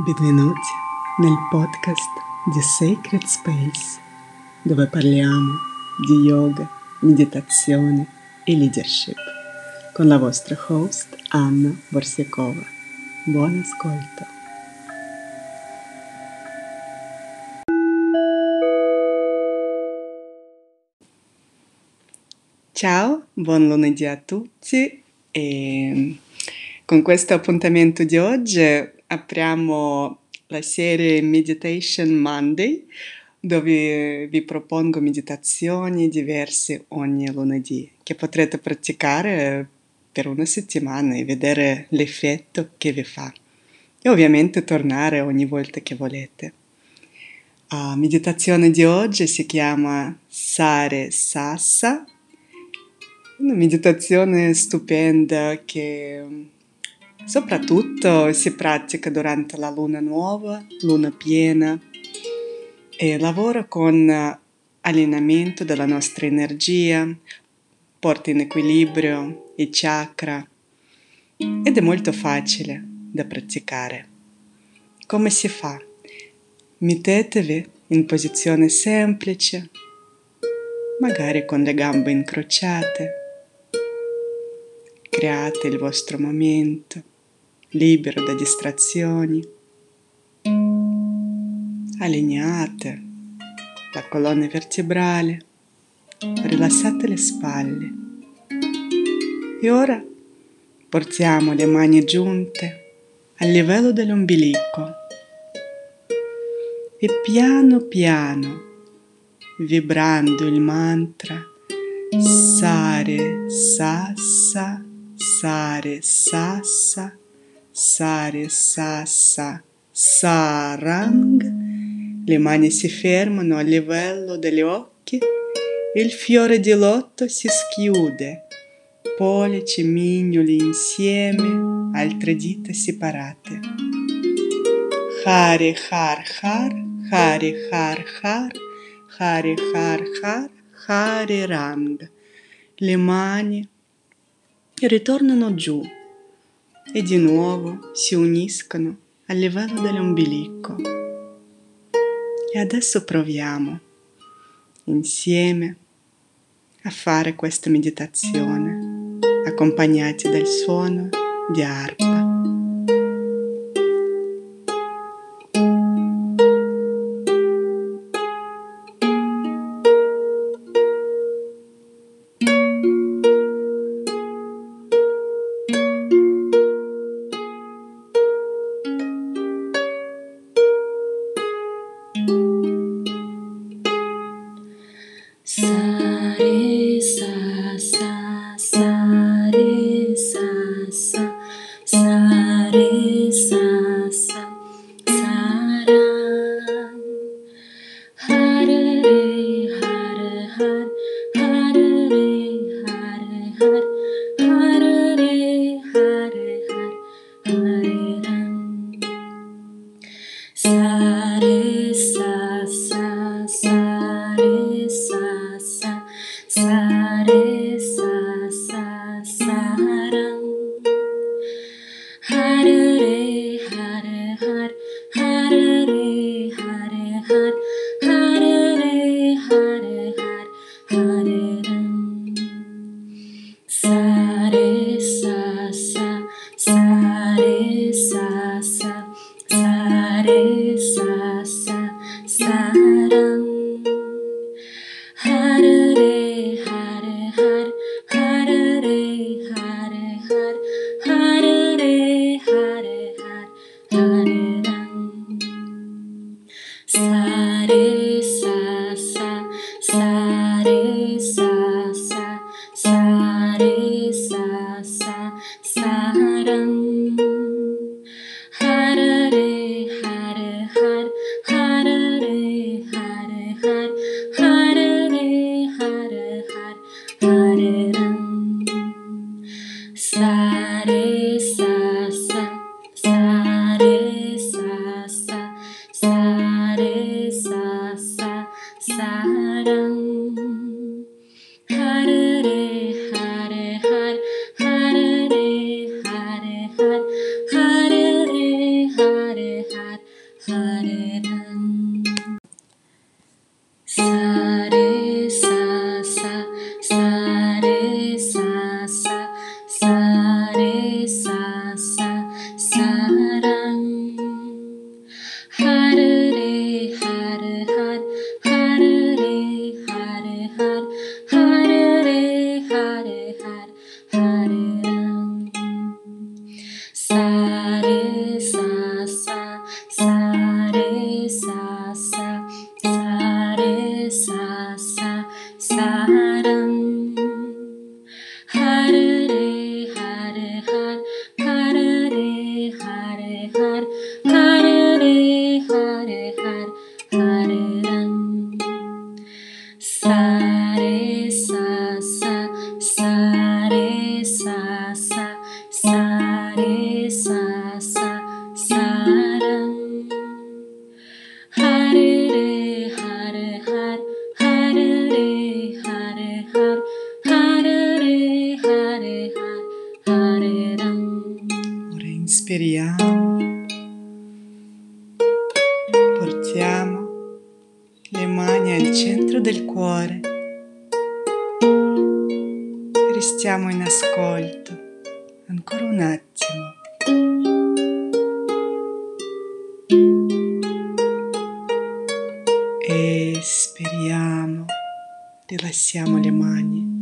Benvenuti nel podcast di Sacred Space, dove parliamo di yoga, meditazione e leadership, con la vostra host Anna Borsiakova. Buon ascolto! Ciao, buon lunedì a tutti e con questo appuntamento di oggi apriamo la serie Meditation Monday dove vi propongo meditazioni diverse ogni lunedì che potrete praticare per una settimana e vedere l'effetto che vi fa e ovviamente tornare ogni volta che volete. La meditazione di oggi si chiama Sare Sassa, una meditazione stupenda che Soprattutto si pratica durante la luna nuova, luna piena e lavora con allineamento della nostra energia, porta in equilibrio i chakra ed è molto facile da praticare. Come si fa? Mettetevi in posizione semplice, magari con le gambe incrociate. Create il vostro momento libero da distrazioni. Allineate la colonna vertebrale, rilassate le spalle. E ora portiamo le mani giunte al livello dell'ombelico e piano piano, vibrando il mantra Sare Sassa, Sare Sassa, Sare, Sassa, Sarang. Le mani si fermano a livello degli occhi. Il fiore di lotto si schiude. Pollici, mignoli insieme, altre dita separate. Hare Har Har, Hare Har Har, Hare Har Har, Hare Rang. Le mani ritornano giù e di nuovo si uniscono al livello dell'ombelico. E adesso proviamo insieme a fare questa meditazione accompagnati dal suono di arpa. sa sa sa sa Satisfied. Hare Hare Hare Hare Ram Sa Re Sa Sa Sa Re Sa Sa Sa Re Sa Sa Sa Ram Hare Re Hare Hare Hare Re Hare Hare Hare Re Hare Hare Hare Ram Sa inspiriamo. Portiamo le mani al centro del cuore. Restiamo in ascolto ancora un attimo. Espiriamo, rilassiamo le mani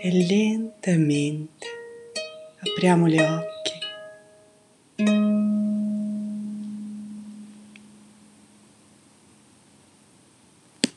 e lentamente apriamo le occhi.